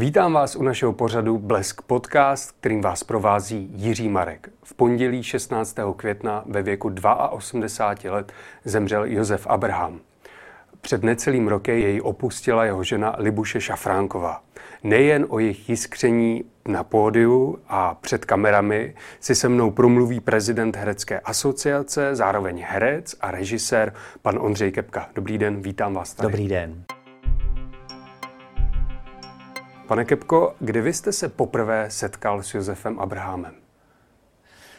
Vítám vás u našeho pořadu Blesk Podcast, kterým vás provází Jiří Marek. V pondělí 16. května ve věku 82 let zemřel Josef Abraham. Před necelým rokem jej opustila jeho žena Libuše Šafránková. Nejen o jejich jiskření na pódiu a před kamerami si se mnou promluví prezident Herecké asociace, zároveň herec a režisér, pan Ondřej Kepka. Dobrý den, vítám vás tady. Dobrý den. Pane Kepko, kdy vy jste se poprvé setkal s Josefem Abrahamem?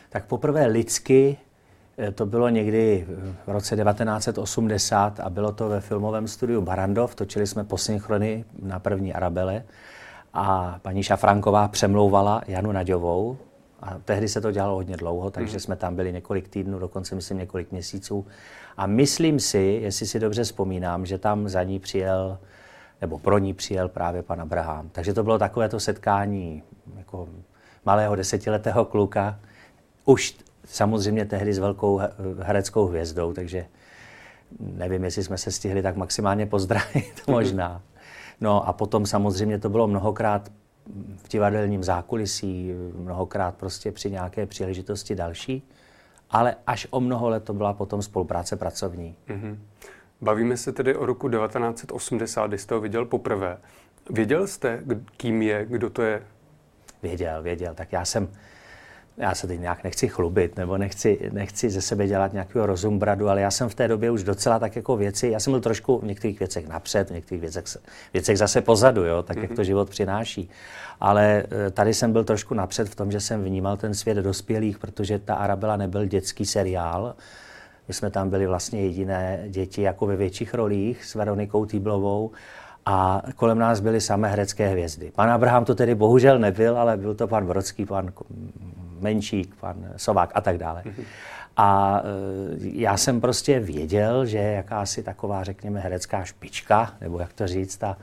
Tak poprvé lidsky eh, to bylo někdy v roce 1980 a bylo to ve filmovém studiu Barandov. Točili jsme posynchrony na první Arabele a paní Šafranková přemlouvala Janu Naďovou. A tehdy se to dělalo hodně dlouho, takže mm. jsme tam byli několik týdnů, dokonce myslím několik měsíců. A myslím si, jestli si dobře vzpomínám, že tam za ní přijel nebo pro ní přijel právě pan Abraham. Takže to bylo takové to setkání jako malého desetiletého kluka, už samozřejmě tehdy s velkou hereckou hvězdou, takže nevím, jestli jsme se stihli tak maximálně pozdravit, možná. No a potom samozřejmě to bylo mnohokrát v divadelním zákulisí, mnohokrát prostě při nějaké příležitosti další, ale až o mnoho let to byla potom spolupráce pracovní. Mm-hmm. Bavíme se tedy o roku 1980, kdy jste ho viděl poprvé. Věděl jste, kým je, kdo to je? Věděl, věděl. Tak já jsem, já se teď nějak nechci chlubit, nebo nechci, nechci ze sebe dělat nějakého rozumbradu, ale já jsem v té době už docela tak jako věci, já jsem byl trošku v některých věcech napřed, v některých věcech, věcech zase pozadu, jo, tak mm-hmm. jak to mhm. život přináší. Ale eh, tady jsem byl trošku napřed v tom, že jsem vnímal ten svět dospělých, protože ta Arabela nebyl dětský seriál, my jsme tam byli vlastně jediné děti jako ve větších rolích s Veronikou Týblovou a kolem nás byly samé herecké hvězdy. Pan Abraham to tedy bohužel nebyl, ale byl to pan Brodský, pan Menšík, pan Sovák a tak dále. A e, já jsem prostě věděl, že jakási taková, řekněme, herecká špička, nebo jak to říct, ta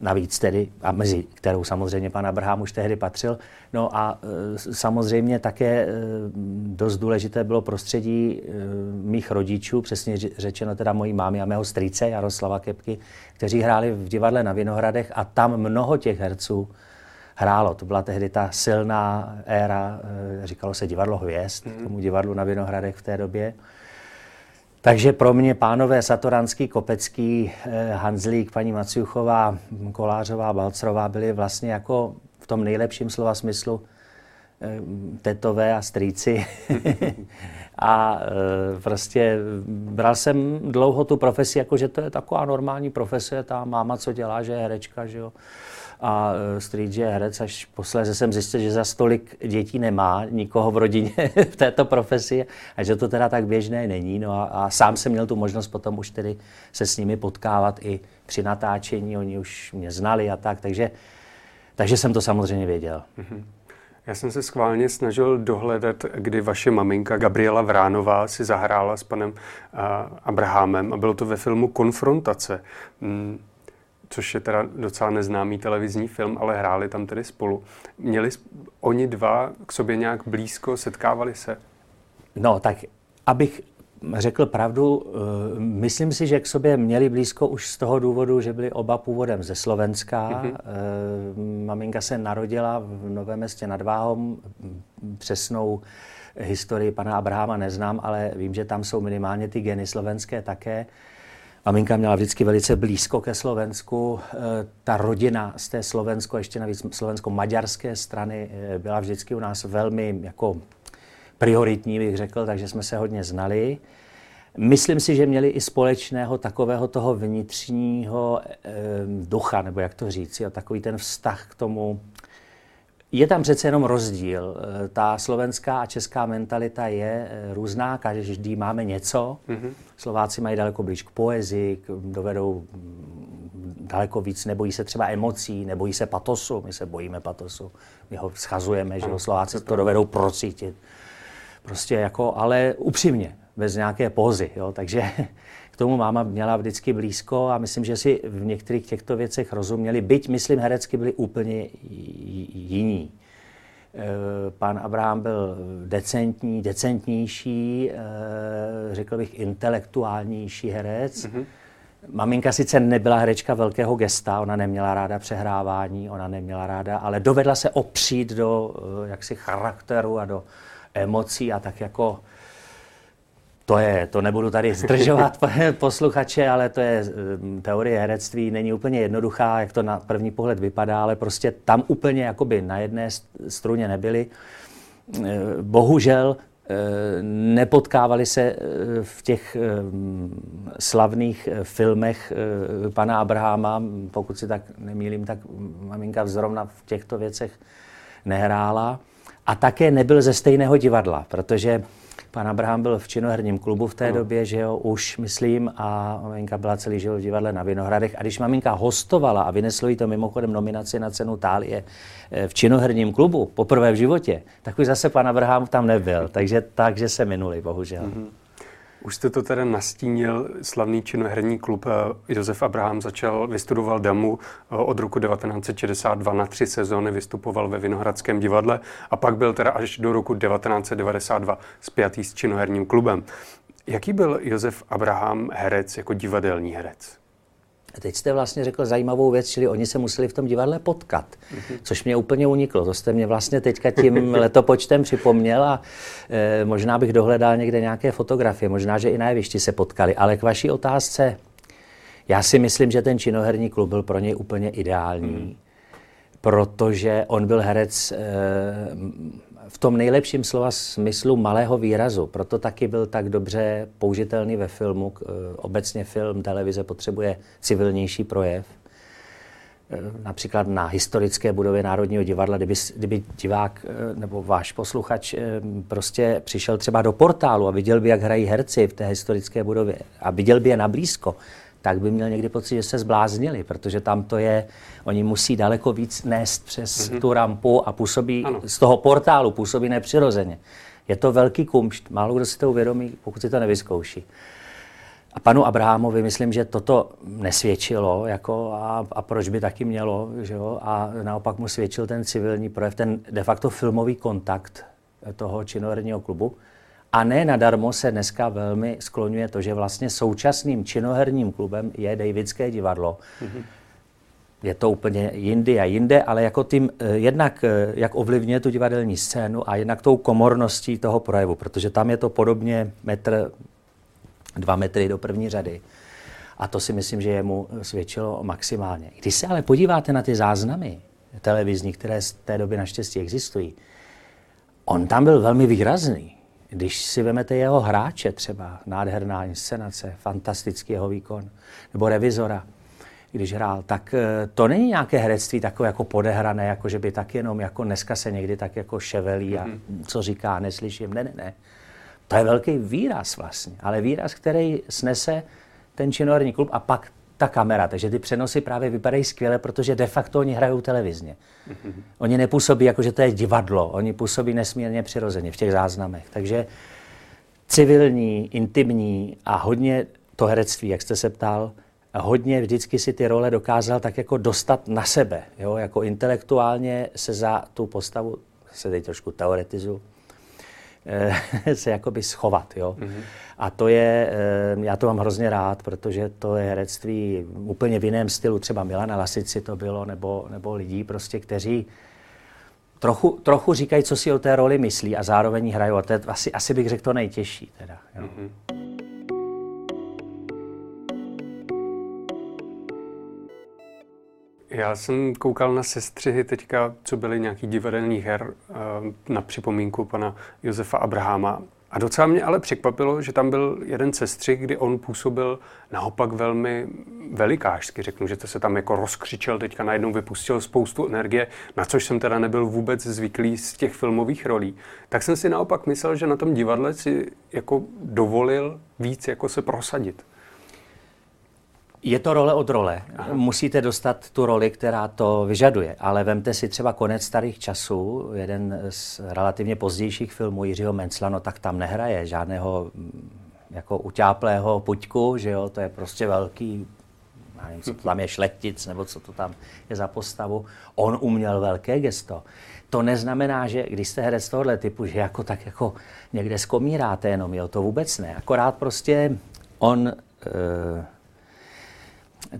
Navíc tedy, a mezi kterou samozřejmě pan Abraham už tehdy patřil. No a e, samozřejmě také e, dost důležité bylo prostředí e, mých rodičů, přesně řečeno teda mojí mámy a mého strýce Jaroslava Kepky, kteří hráli v divadle na Vinohradech a tam mnoho těch herců hrálo. To byla tehdy ta silná éra, říkalo se divadlo hvězd, mm. tomu divadlu na Vinohradech v té době. Takže pro mě pánové Satoranský, Kopecký, eh, Hanzlík, paní Maciuchová, Kolářová, Balcerová byli vlastně jako v tom nejlepším slova smyslu eh, tetové a strýci. a eh, prostě bral jsem dlouho tu profesi, jako že to je taková normální profese, ta máma, co dělá, že je herečka, že jo a e, Street je herec, až posléze jsem zjistil, že za stolik dětí nemá nikoho v rodině v této profesi a že to teda tak běžné není. No a, a sám jsem měl tu možnost potom už tedy se s nimi potkávat i při natáčení, oni už mě znali a tak, takže, takže jsem to samozřejmě věděl. Mm-hmm. Já jsem se schválně snažil dohledat, kdy vaše maminka Gabriela Vránová si zahrála s panem uh, Abrahamem a bylo to ve filmu Konfrontace. Mm, což je teda docela neznámý televizní film, ale hráli tam tedy spolu. Měli oni dva k sobě nějak blízko, setkávali se? No, tak abych řekl pravdu, eh, myslím si, že k sobě měli blízko už z toho důvodu, že byli oba původem ze Slovenska. Mm-hmm. Maminka se narodila v Novém městě nad Váhom, přesnou historii pana Abrahama neznám, ale vím, že tam jsou minimálně ty geny slovenské také. Maminka měla vždycky velice blízko ke Slovensku. Eh, ta rodina z té Slovensko, ještě navíc slovensko-maďarské strany, eh, byla vždycky u nás velmi jako prioritní, bych řekl, takže jsme se hodně znali. Myslím si, že měli i společného takového toho vnitřního e, ducha, nebo jak to říct, a takový ten vztah k tomu je tam přece jenom rozdíl. Eh, ta slovenská a česká mentalita je eh, různá, každý máme něco. Mm-hmm. Slováci mají daleko blíž k poezii, dovedou mm, daleko víc, nebojí se třeba emocí, nebojí se patosu, my se bojíme patosu, my ho schazujeme, že ho Slováci to dovedou procítit. Prostě jako, ale upřímně, bez nějaké pózy, jo, takže k tomu máma měla vždycky blízko a myslím, že si v některých těchto věcech rozuměli, byť, myslím, herecky byli úplně jiní. Eh, pan Abraham byl decentní, decentnější, eh, řekl bych intelektuálnější herec. Mm-hmm. Maminka sice nebyla herečka velkého gesta, ona neměla ráda přehrávání, ona neměla ráda, ale dovedla se opřít do eh, jaksi charakteru a do emocí a tak jako to je, to nebudu tady zdržovat posluchače, ale to je eh, teorie herectví, není úplně jednoduchá, jak to na první pohled vypadá, ale prostě tam úplně jakoby na jedné struně nebyli. Eh, bohužel Eh, nepotkávali se eh, v těch slavných filmech pana Abraháma, pokud si tak nemýlím, tak maminka zrovna v těchto věcech nehrála. A také nebyl ze stejného divadla, protože Pan Abraham byl v činoherním klubu v té no. době, že jo, už myslím, a maminka byla celý život v divadle na Vinohradech. A když maminka hostovala a vyneslo jí to mimochodem nominaci na cenu Tálie eh, v činoherním klubu, poprvé v životě, tak už zase pan Abraham tam nebyl. Takže, takže se minuli, bohužel. Mm-hmm. Už jste to teda nastínil, slavný činoherní klub eh, Josef Abraham začal, vystudoval Damu eh, od roku 1962 na tři sezóny, vystupoval ve Vinohradském divadle a pak byl teda až do roku 1992 spjatý s činoherním klubem. Jaký byl Josef Abraham herec jako divadelní herec? Teď jste vlastně řekl zajímavou věc, čili oni se museli v tom divadle potkat, mm-hmm. což mě úplně uniklo. To jste mě vlastně teďka tím letopočtem připomněl a e, možná bych dohledal někde nějaké fotografie, možná, že i na jevišti se potkali. Ale k vaší otázce, já si myslím, že ten činoherní klub byl pro něj úplně ideální, mm. protože on byl herec e, v tom nejlepším slova smyslu malého výrazu. Proto taky byl tak dobře použitelný ve filmu. Eh, obecně film, televize potřebuje civilnější projev. Eh, například na historické budově Národního divadla, kdyby, kdyby divák eh, nebo váš posluchač prostě přišel třeba do portálu a viděl by, jak hrají herci v té historické budově a viděl by je na blízko, tak by měl někdy pocit, že se zbláznili, protože tam to je, oni musí daleko víc nést přes mm-hmm. tu rampu a působí ano. z toho portálu, působí nepřirozeně. Je to velký kumšt, málo kdo si to uvědomí, pokud si to nevyzkouší. A panu Abrahamovi myslím, že toto nesvědčilo, jako a, a proč by taky mělo, že jo? a naopak mu svědčil ten civilní projev, ten de facto filmový kontakt toho činoherního klubu, a ne nadarmo se dneska velmi skloňuje to, že vlastně současným činoherním klubem je Davidské divadlo. Mm-hmm. Je to úplně jindy a jinde, ale jako tím eh, jednak, eh, jak ovlivňuje tu divadelní scénu a jednak tou komorností toho projevu, protože tam je to podobně metr, dva metry do první řady. A to si myslím, že jemu svědčilo maximálně. Když se ale podíváte na ty záznamy televizní, které z té doby naštěstí existují, on tam byl velmi výrazný. Když si vemete jeho hráče třeba, nádherná inscenace, fantastický jeho výkon, nebo revizora, když hrál, tak eh, to není nějaké herectví takové jako podehrané, jako že by tak jenom jako dneska se někdy tak jako ševelí a mm-hmm. co říká, neslyším. Ne, ne, ne. To je velký výraz vlastně, ale výraz, který snese ten činoherní klub a pak ta kamera. Takže ty přenosy právě vypadají skvěle, protože de facto oni hrajou televizně. Mm-hmm. Oni nepůsobí jako, že to je divadlo, oni působí nesmírně přirozeně v těch záznamech. Takže civilní, intimní a hodně to herectví, jak jste se ptal, hodně vždycky si ty role dokázal tak jako dostat na sebe, jo? jako intelektuálně se za tu postavu, se teď trošku teoretizu, se jakoby schovat. Jo? Mm-hmm. A to je, eh, já to mám hrozně rád, protože to je herectví úplně v jiném stylu, třeba Milana Lasici to bylo, nebo, nebo lidí prostě, kteří trochu, trochu říkají, co si o té roli myslí a zároveň hrajou. A to je asi, asi bych řekl to nejtěžší. Teda, jo. Mm-hmm. Já jsem koukal na sestřihy teďka, co byly nějaký divadelní her eh, na připomínku pana Josefa Abraháma. A docela mě ale překvapilo, že tam byl jeden sestřih, kdy on působil naopak velmi velikářsky. Řeknu, že to se tam jako rozkřičel, teďka najednou vypustil spoustu energie, na což jsem teda nebyl vůbec zvyklý z těch filmových rolí. Tak jsem si naopak myslel, že na tom divadle si jako dovolil víc jako se prosadit. Je to role od role. Aha. Musíte dostat tu roli, která to vyžaduje. Ale vemte si třeba konec starých časů, jeden z relativně pozdějších filmů Jiřího Mencla, no tak tam nehraje žádného mm, jako utáplého puťku, že jo, to je prostě velký, já nevím, co to tam je, šlechtic, nebo co to tam je za postavu. On uměl velké gesto. To neznamená, že když jste herec tohohle typu, že jako tak jako někde skomíráte jenom, jo, to vůbec ne. Akorát prostě on e,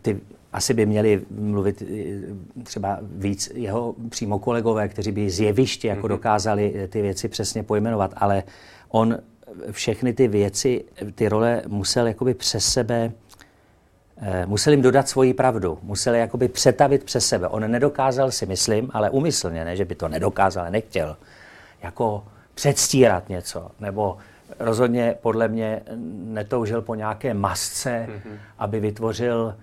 ty asi by měli mluvit eh, třeba víc jeho přímo kolegové, kteří by z jeviště jako mhm. dokázali eh, ty věci přesně pojmenovat, ale on všechny ty věci, ty role musel jakoby přes sebe Eh, musel jim dodat svoji pravdu, musel je jakoby přetavit přes sebe. On nedokázal si, myslím, ale umyslně, ne, že by to nedokázal, nechtěl, jako předstírat něco, nebo rozhodně podle mě netoužil po nějaké masce, mm-hmm. aby vytvořil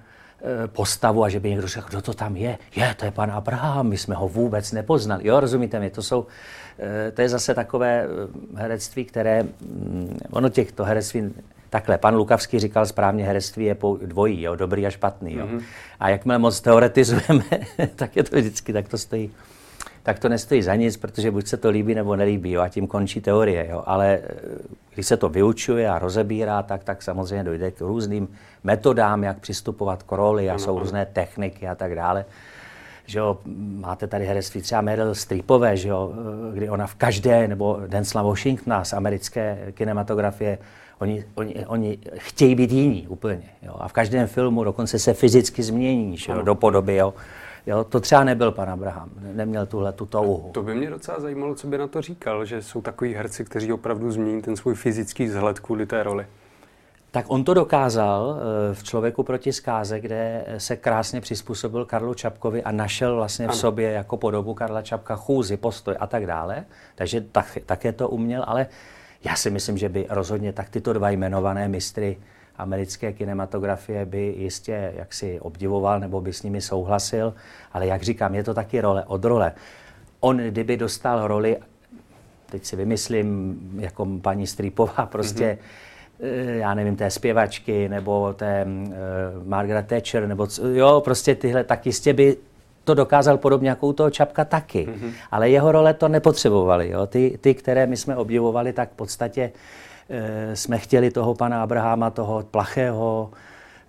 postavu a že by někdo řekl, kdo to tam je. Je, to je pan Abraham, my jsme ho vůbec nepoznali. Jo, rozumíte mi, to jsou, eh, to je zase takové herectví, které, mm, ono těchto herectví Takhle, pan Lukavský říkal správně, herectví je dvojí, jo, dobrý a špatný. Jo. Mm-hmm. A jakmile moc teoretizujeme, tak je to vždycky, tak to stojí. Tak to nestojí za nic, protože buď se to líbí nebo nelíbí, jo, a tím končí teorie. Jo. Ale eh, když se to vyučuje a rozebírá, tak, tak samozřejmě dojde k různým metodám, jak přistupovat k roli a jsou různé techniky a tak dále. Že jo, máte tady herectví třeba Meryl Streepové, že jo, eh, kdy ona v každé, nebo Denzel Washingtona z americké kinematografie Oni, oni, oni chtějí být jiní úplně. Jo? A v každém filmu dokonce se fyzicky změní jo? do podoby. Jo? Jo, to třeba nebyl pan Abraham, neměl tuhle tu touhu. To by mě docela zajímalo, co by na to říkal, že jsou takový herci, kteří opravdu změní ten svůj fyzický vzhled kvůli té roli. Tak on to dokázal eh, v Člověku proti zkáze, kde se krásně přizpůsobil Karlu Čapkovi a našel vlastně v sobě jako podobu Karla Čapka chůzi, postoj a tak dále. Takže tak, také to uměl, ale já si myslím, že by rozhodně tak tyto dva jmenované mistry americké kinematografie by jistě jaksi obdivoval nebo by s nimi souhlasil, ale jak říkám, je to taky role od role. On, kdyby dostal roli, teď si vymyslím, jako paní Strípová, prostě mm-hmm. já nevím, té zpěvačky, nebo té uh, Margaret Thatcher, nebo jo, prostě tyhle, tak jistě by to dokázal podobně jako u toho Čapka taky. Mm-hmm. Ale jeho role to nepotřebovali. Jo? Ty, ty, které my jsme obdivovali, tak v podstatě e, jsme chtěli toho pana Abraháma, toho plachého,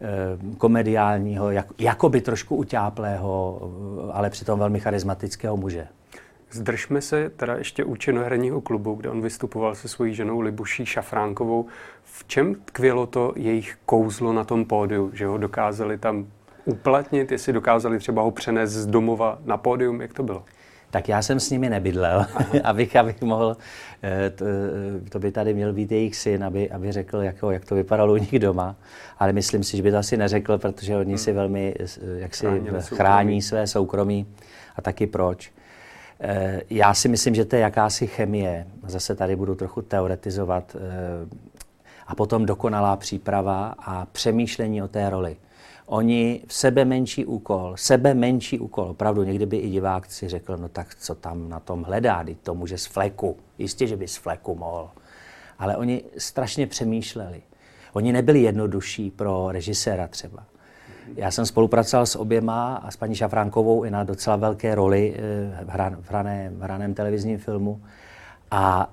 e, komediálního, jak, jakoby trošku utáplého, ale přitom velmi charismatického muže. Zdržme se teda ještě u činoherního klubu, kde on vystupoval se svojí ženou Libuší Šafránkovou. V čem tkvělo to jejich kouzlo na tom pódiu, že ho dokázali tam uplatnit, jestli dokázali třeba ho přenést z domova na pódium, jak to bylo? Tak já jsem s nimi nebydlel, abych, abych mohl, eh, to, eh, to by tady měl být jejich syn, aby, aby řekl, jako, jak to vypadalo u nich doma, ale myslím si, že by to asi neřekl, protože oni hmm. si velmi eh, jak si chrání své soukromí a taky proč. Já si myslím, že to je jakási chemie, zase tady budu trochu teoretizovat, a potom dokonalá příprava a přemýšlení o té roli. Oni v sebe menší úkol, sebe menší úkol, opravdu někdy by i divák si řekl, no tak co tam na tom hledá, teď to může z fleku, jistě, že by z fleku mohl. Ale oni strašně přemýšleli. Oni nebyli jednodušší pro režiséra třeba. Já jsem spolupracoval s oběma a s paní Šafránkovou i na docela velké roli eh, v, hran, v, hraném, v hraném televizním filmu. A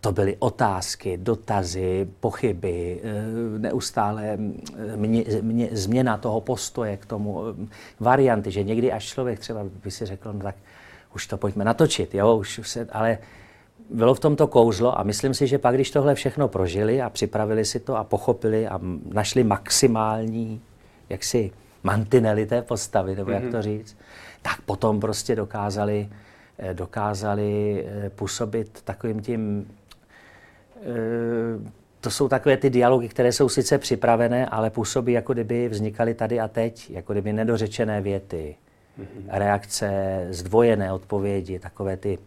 to byly otázky, dotazy, pochyby, eh, neustále eh, mě, mě, změna toho postoje k tomu, eh, varianty, že někdy až člověk třeba by si řekl, no tak už to pojďme natočit, jo, už se, ale bylo v tomto kouzlo a myslím si, že pak, když tohle všechno prožili a připravili si to a pochopili a našli maximální, jaksi, mantinely té postavy, nebo mm-hmm. jak mhm. to říct, tak potom prostě dokázali, dokázali působit takovým tím to jsou takové ty dialogy, které jsou sice připravené, ale působí, jako kdyby vznikaly tady a teď, jako kdyby nedořečené věty, mm-hmm. reakce, zdvojené odpovědi, takové ty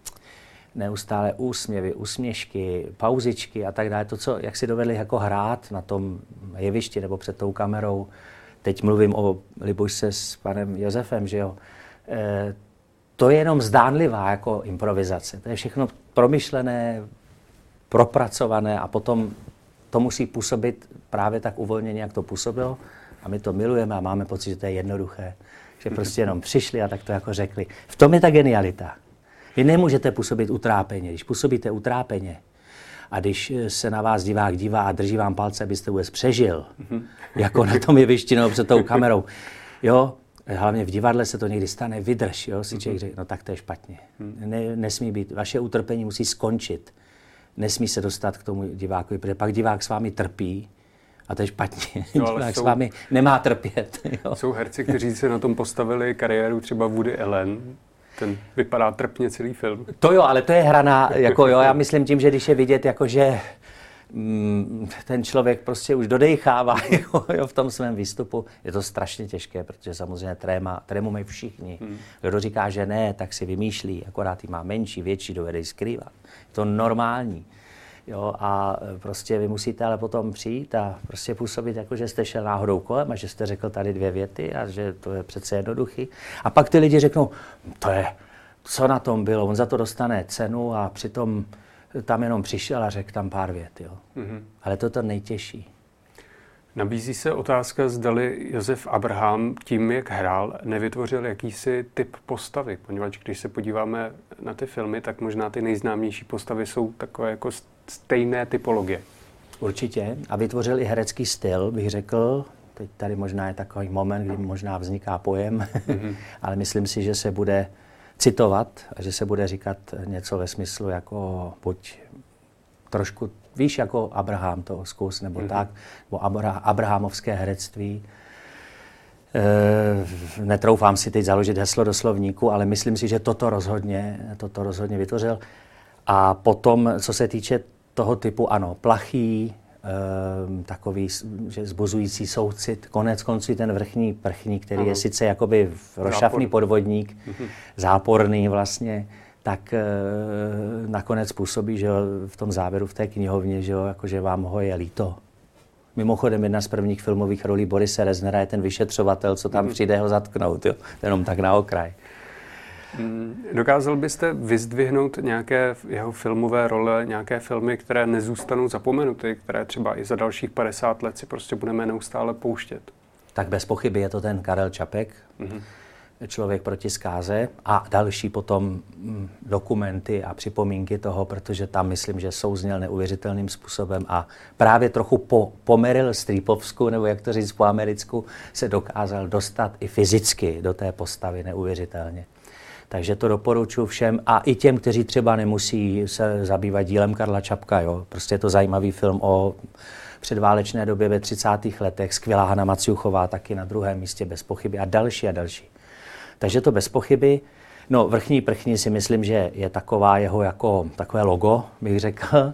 neustále úsměvy, úsměšky, pauzičky a tak dále. To, co, jak si dovedli jako hrát na tom jevišti nebo před tou kamerou. Teď mluvím o Libušce s panem Josefem, že jo. E, to je jenom zdánlivá jako improvizace. To je všechno promyšlené, propracované a potom to musí působit právě tak uvolněně, jak to působilo. A my to milujeme a máme pocit, že to je jednoduché. Že prostě jenom přišli a tak to jako řekli. V tom je ta genialita. Vy nemůžete působit utrápeně. Když působíte utrápeně a když se na vás divák dívá a drží vám palce, abyste vůbec přežil, jako na tom jevišti nebo před tou kamerou, jo, hlavně v divadle se to někdy stane, vydrž, jo, si člověk řekne, no tak to je špatně. Ne, nesmí být, vaše utrpení musí skončit nesmí se dostat k tomu divákovi, protože pak divák s vámi trpí A to je špatně. No, ale jsou, s vámi nemá trpět. Jo. Jsou herci, kteří se na tom postavili kariéru, třeba Woody Allen, ten vypadá trpně celý film. To jo, ale to je hraná, jako jo, já myslím tím, že když je vidět, jako že ten člověk prostě už dodechává jo, jo, v tom svém výstupu. Je to strašně těžké, protože samozřejmě tréma, trému mají všichni. Hmm. Kdo říká, že ne, tak si vymýšlí, akorát má menší, větší, dovede skrývat. Je to normální. Jo, a e, prostě vy musíte ale potom přijít a prostě působit jako, že jste šel náhodou kolem a že jste řekl tady dvě věty a že to je přece jednoduchý. A pak ty lidi řeknou, to je, co na tom bylo, on za to dostane cenu a přitom tam jenom přišel a řekl tam pár vět. Jo. Mm-hmm. Ale to je to nejtěžší. Nabízí se otázka, zdali Josef Abraham tím, jak hrál, nevytvořil jakýsi typ postavy, poněvadž když se podíváme na ty filmy, tak možná ty nejznámější postavy jsou takové jako stejné typologie. Určitě. A vytvořil i herecký styl, bych řekl. Teď tady možná je takový moment, kdy možná vzniká pojem, mm-hmm. ale myslím si, že se bude citovat a že se bude říkat něco ve smyslu jako buď trošku, víš, jako Abraham to zkus, nebo mm-hmm. tak, nebo Abra- Abrahamovské herectví. E, netroufám si teď založit heslo do slovníku, ale myslím si, že toto rozhodně, toto rozhodně vytvořil. A potom, co se týče toho typu, ano, plachý, takový že zbuzující soucit, konec konců ten vrchní prchní, který ano. je sice jakoby rošafný Zápor. podvodník, mm-hmm. záporný vlastně, tak e, nakonec působí, že v tom závěru v té knihovně, že, jo, jako, že vám ho je líto. Mimochodem, jedna z prvních filmových rolí Borise Reznera je ten vyšetřovatel, co tam mm. přijde ho zatknout, jo? jenom tak na okraj. Mm, dokázal byste vyzdvihnout nějaké jeho filmové role, nějaké filmy, které nezůstanou zapomenuty, které třeba i za dalších 50 let si prostě budeme neustále pouštět? Tak bez pochyby je to ten Karel Čapek, mm-hmm. Člověk proti zkáze a další potom mm, dokumenty a připomínky toho, protože tam myslím, že souzněl neuvěřitelným způsobem a právě trochu po, pomeril Střípovsku, nebo jak to říct po americku, se dokázal dostat i fyzicky do té postavy neuvěřitelně. Takže to doporučuji všem a i těm, kteří třeba nemusí se zabývat dílem Karla Čapka. Jo. Prostě je to zajímavý film o předválečné době ve 30. letech. Skvělá Hana Maciuchová taky na druhém místě bez pochyby a další a další. Takže to bez pochyby. No, vrchní prchní si myslím, že je taková jeho jako takové logo, bych řekl.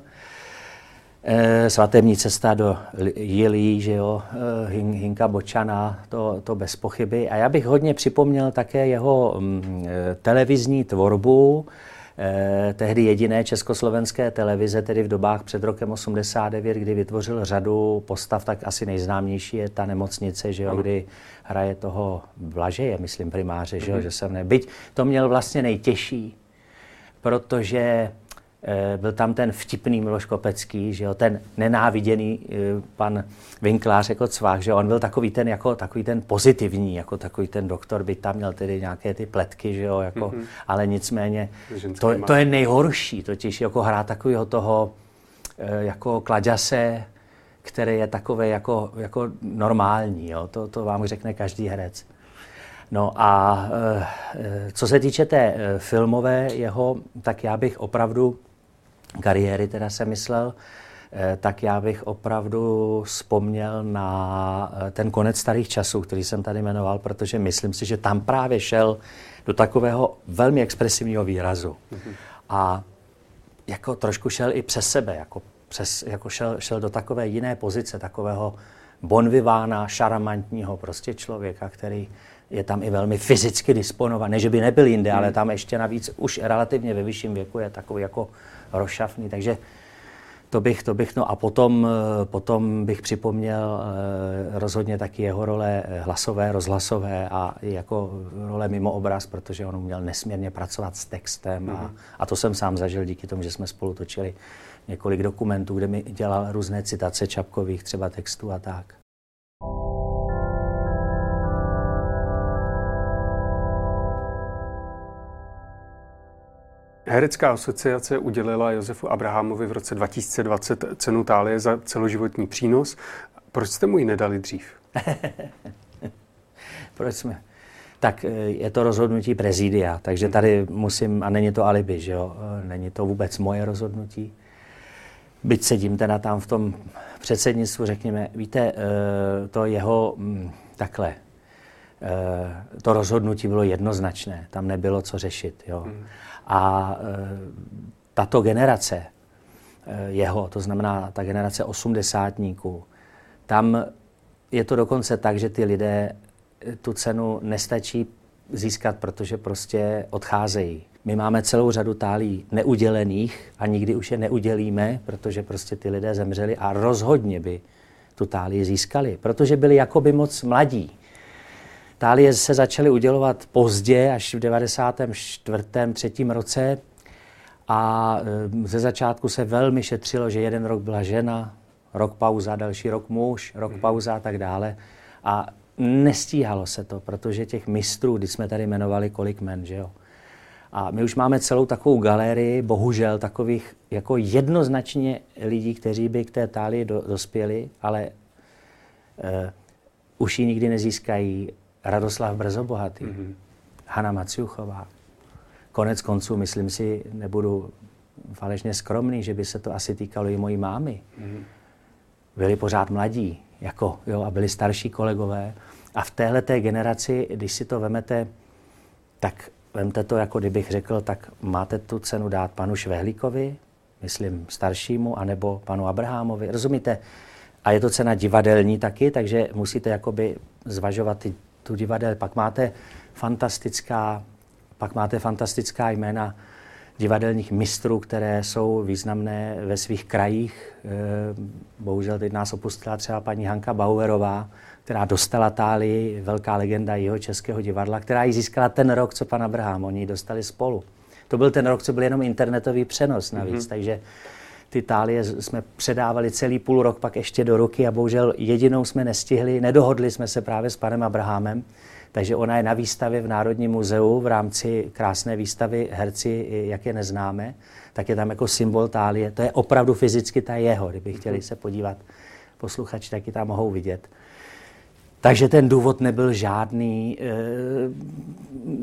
E, svatební cesta do Jilí, že jo, e, Hinka Bočana, to, to bez pochyby. A já bych hodně připomněl také jeho mm, e, televizní tvorbu, eh, tehdy jediné československé televize, tedy v dobách před rokem 89, kdy vytvořil řadu postav, tak asi nejznámější je ta nemocnice, že jo, kdy hraje toho Blažeje, myslím primáře, že, jo, mm-hmm. že jsem ne. Byť to měl vlastně nejtěžší, protože Eh, byl tam ten vtipný Miloš Kopecký, že jo, ten nenáviděný eh, pan Vinklář jako cvách, že jo, on byl takový ten, jako, takový ten pozitivní, jako takový ten doktor, by tam měl tedy nějaké ty pletky, že jo, jako, mm-hmm. ale nicméně to, to, je nejhorší, totiž jako hrát takového toho eh, jako klaďase, který je takový jako, jako normální, jo, to, to vám řekne každý herec. No a co se týče té filmové jeho, tak já bych opravdu kariéry teda jsem myslel, eh, tak já bych opravdu vzpomněl na eh, ten konec starých časů, který jsem tady jmenoval, protože myslím si, že tam právě šel do takového velmi expresivního výrazu. Mm-hmm. A jako trošku šel i přes sebe, jako, přes, jako šel, šel do takové jiné pozice, takového bonvivána, šarmantního prostě člověka, který je tam i velmi fyzicky disponovaný. Ne, že by nebyl jinde, mm. ale tam ještě navíc už relativně ve vyšším věku je takový jako rozšafný, takže to bych, to bych, no a potom, eh, potom bych připomněl eh, rozhodně taky jeho role eh, hlasové, rozhlasové a jako role mimo obraz, protože on uměl nesmírně pracovat s textem a, mhm. a to jsem sám zažil díky tomu, že jsme spolu točili několik dokumentů, kde mi dělal různé citace Čapkových třeba textů a tak. Herecká asociace udělila Josefu Abrahamovi v roce 2020 cenu Tálie za celoživotní přínos. Proč jste mu ji nedali dřív? Proč jsme? Tak eh, je to rozhodnutí prezidia, takže tady musím, a není to alibi, že jo? Eh, není to vůbec moje rozhodnutí. byť sedím teda tam v tom předsednictvu, řekněme, víte, to jeho mm, takhle, to rozhodnutí bylo jednoznačné, tam nebylo co řešit. Jo. Hmm. A tato generace jeho, to znamená ta generace osmdesátníků, tam je to dokonce tak, že ty lidé tu cenu nestačí získat, protože prostě odcházejí. My máme celou řadu tálí neudělených a nikdy už je neudělíme, protože prostě ty lidé zemřeli a rozhodně by tu tálii získali, protože byli jakoby moc mladí. Tálie se začaly udělovat pozdě, až v 94. 3. roce a e, ze začátku se velmi šetřilo, že jeden rok byla žena, rok pauza, další rok muž, rok mhm. pauza a tak dále. A nestíhalo se to, protože těch mistrů, když jsme tady jmenovali kolik men, že jo. A my už máme celou takovou galerii, bohužel, takových jako jednoznačně lidí, kteří by k té tálii do, dospěli, ale uh, už ji nikdy nezískají. Radoslav Brzobohatý, mm-hmm. Hanna Maciuchová. Konec konců, myslím si, nebudu falešně skromný, že by se to asi týkalo i mojí mámy. Mm-hmm. Byli pořád mladí, jako, jo, a byli starší kolegové. A v téhle té generaci, když si to vemete, tak vemte to, jako kdybych řekl, tak máte tu cenu dát panu Švehlíkovi, myslím staršímu, anebo panu Abrahamovi. Rozumíte? A je to cena divadelní taky, takže musíte jakoby zvažovat ty, tu divadel. Pak máte fantastická, pak máte fantastická jména divadelních mistrů, které jsou významné ve svých krajích. Eh, bohužel teď nás opustila třeba paní Hanka Bauerová, která dostala Tálii, velká legenda jeho českého divadla, která ji získala ten rok, co pan Abraham. Oni ji dostali spolu. To byl ten rok, co byl jenom internetový přenos navíc, mm-hmm. takže ty tálie jsme předávali celý půl rok pak ještě do ruky a bohužel jedinou jsme nestihli, nedohodli jsme se právě s panem Abrahamem, takže ona je na výstavě v Národním muzeu v rámci krásné výstavy Herci, jak je neznáme, tak je tam jako symbol tálie. To je opravdu fyzicky ta jeho, kdyby chtěli se podívat posluchači, taky tam mohou vidět. Takže ten důvod nebyl žádný e,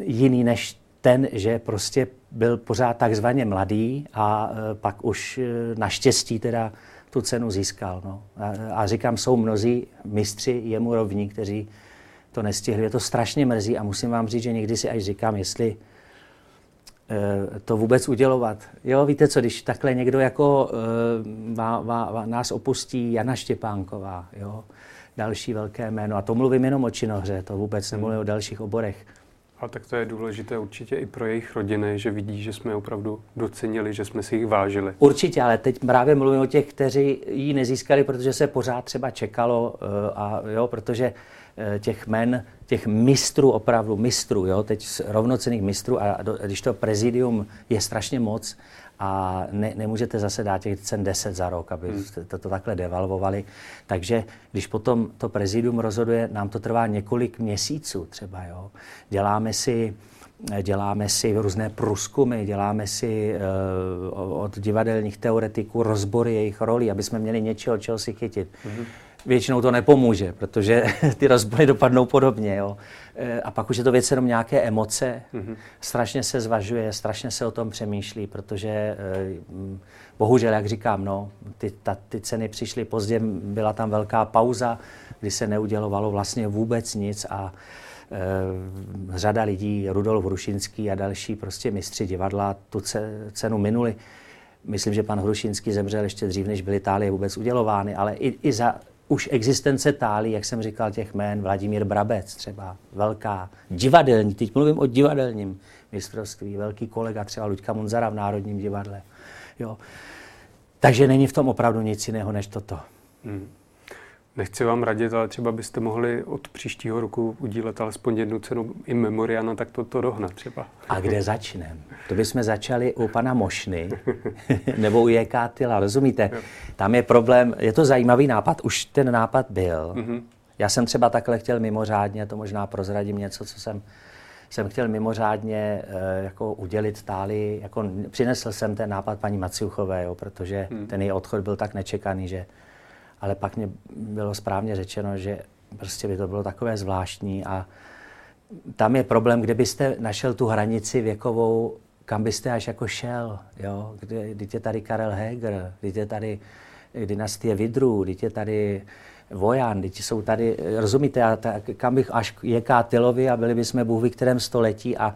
jiný než ten, že prostě byl pořád takzvaně mladý a e, pak už e, naštěstí teda tu cenu získal. No. A, a říkám, jsou mnozí mistři jemu rovní, kteří to nestihli. Je to strašně mrzí a musím vám říct, že někdy si až říkám, jestli e, to vůbec udělovat. Jo, víte co, když takhle někdo jako e, vá, vá, vá, nás opustí Jana Štěpánková, jo, další velké jméno. A to mluvím jenom o činohře, to vůbec nemluvím o dalších oborech. A tak to je důležité určitě i pro jejich rodiny, že vidí, že jsme opravdu docenili, že jsme si jich vážili. Určitě, ale teď právě mluvím o těch, kteří ji nezískali, protože se pořád třeba čekalo, eh, a jo, protože eh, těch men, těch mistrů, opravdu mistrů, jo, teď rovnocených mistrů, a když to prezidium je strašně moc, a ne, nemůžete zase dát těch cen 10 za rok, aby hmm. to, to takhle devalvovali. Takže když potom to prezidium rozhoduje, nám to trvá několik měsíců třeba. Jo. Děláme si děláme si různé průzkumy, děláme si uh, od divadelních teoretiků rozbory jejich rolí, aby jsme měli něčeho, čeho si chytit. Mm-hmm většinou to nepomůže, protože ty rozbory dopadnou podobně. Jo. E, a pak už je to věc jenom nějaké emoce. Mm-hmm. Strašně se zvažuje, strašně se o tom přemýšlí, protože e, bohužel, jak říkám, no, ty, ta, ty ceny přišly pozdě, byla tam velká pauza, kdy se neudělovalo vlastně vůbec nic a e, řada lidí, Rudolf Hrušinský a další prostě mistři divadla tu cenu minuli. Myslím, že pan Hrušinský zemřel ještě dřív, než byly Itálie vůbec udělovány, ale i, i za už existence tálí, jak jsem říkal, těch jmén, Vladimír Brabec třeba, velká, divadelní, teď mluvím o divadelním mistrovství, velký kolega třeba Luďka Munzara v Národním divadle. Jo. Takže není v tom opravdu nic jiného než toto. Hmm. Nechci vám radit, ale třeba byste mohli od příštího roku udílet alespoň jednu cenu i memoriana, tak to, to dohnat třeba. A kde začneme? To bychom začali u pana Mošny nebo u J.K. Tyla, rozumíte? Tam je problém, je to zajímavý nápad, už ten nápad byl. Mm-hmm. Já jsem třeba takhle chtěl mimořádně, to možná prozradím něco, co jsem jsem chtěl mimořádně uh, jako udělit táli, jako přinesl jsem ten nápad paní Maciuchové, jo, protože hmm. ten její odchod byl tak nečekaný, že ale pak mě bylo správně řečeno, že prostě by to bylo takové zvláštní a tam je problém, kde byste našel tu hranici věkovou, kam byste až jako šel, jo? Kdy, kdy je tady Karel Heger, kdy je tady dynastie Vidrů, kdy je tady Vojan, kdy jsou tady, rozumíte, a ta, kam bych až jeká Tylovi a byli bychom Bůh v kterém století a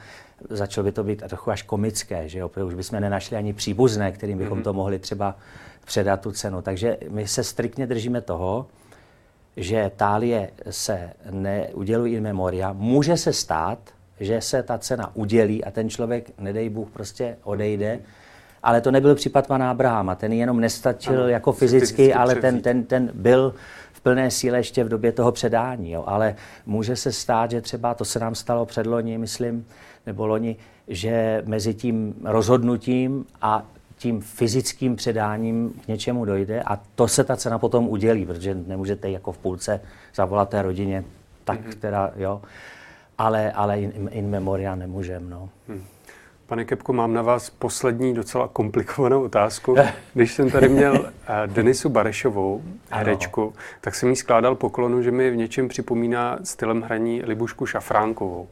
začalo by to být trochu až komické, že jo, protože už bychom nenašli ani příbuzné, kterým bychom mm-hmm. to mohli třeba předat tu cenu. Takže my se striktně držíme toho, že tálie se neudělují in memoria. Může se stát, že se ta cena udělí a ten člověk, nedej Bůh, prostě odejde, ale to nebyl případ pana Abrahama. Ten jenom nestačil ano, jako fyzicky, fyzicky ale ten, ten, ten byl v plné síle ještě v době toho předání. Jo. Ale může se stát, že třeba, to se nám stalo předloni, myslím, nebo loni, že mezi tím rozhodnutím a tím fyzickým předáním k něčemu dojde a to se ta cena potom udělí, protože nemůžete jako v půlce zavolat té rodině, tak mm-hmm. teda, jo, ale, ale in, in memoria nemůžem, no. Hmm. Pane Kepko, mám na vás poslední docela komplikovanou otázku. Když jsem tady měl eh, Denisu Barešovou, herečku, tak jsem jí skládal poklonu, že mi v něčem připomíná stylem hraní Libušku Šafránkovou.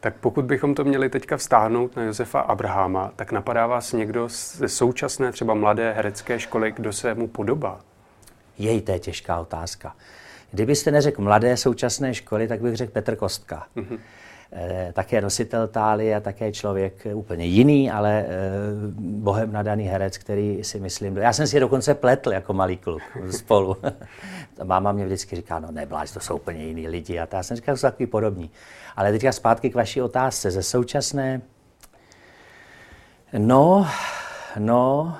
Tak pokud bychom to měli teďka vztáhnout na Josefa Abraháma, tak napadá vás někdo ze současné třeba mladé herecké školy, kdo se mu podobá? Jej, to je těžká otázka. Kdybyste neřekl mladé současné školy, tak bych řekl Petr Kostka. Mm-hmm. E, také nositel tálie a také člověk úplně jiný, ale e, bohem nadaný herec, který si myslím... Já jsem si je dokonce pletl jako malý kluk spolu. Máma mě vždycky říká, no nebláž, to jsou úplně jiný lidi. A já jsem říkal, že jsou takový podobní. Ale teďka zpátky k vaší otázce. Ze současné... No, no,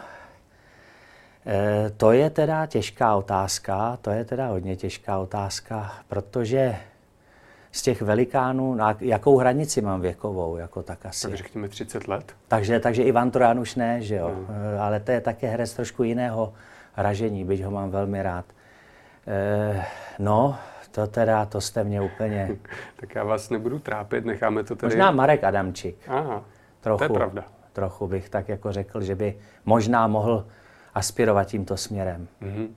e, to je teda těžká otázka, to je teda hodně těžká otázka, protože z těch velikánů, na jakou hranici mám věkovou, jako tak asi. Tak řekněme 30 let. Takže, takže Ivan Trojan už ne, že jo. Hmm. Ale to je také herec trošku jiného ražení, byť ho mám velmi rád. E, no, to teda, to jste mě úplně... tak já vás nebudu trápit, necháme to tady... Možná Marek Adamčík. Aha, trochu, to je pravda. Trochu bych tak jako řekl, že by možná mohl aspirovat tímto směrem. Mm-hmm.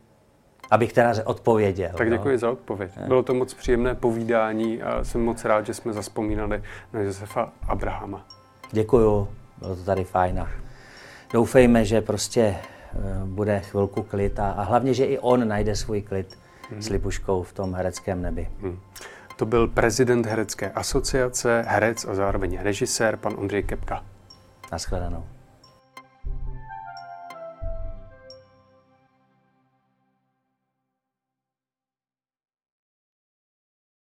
Abych teda odpověděl. Tak no. děkuji no. za odpověď. Bylo to moc příjemné povídání a jsem moc rád, že jsme zaspomínali na Josefa Abrahama. Děkuju, bylo to tady fajn. Doufejme, že prostě eh, bude chvilku klid a, a hlavně, že i on najde svůj klid s Libuškou v tom hereckém nebi. Hmm. To byl prezident Herecké asociace, herec a zároveň režisér, pan Ondřej Kepka. Naschledanou.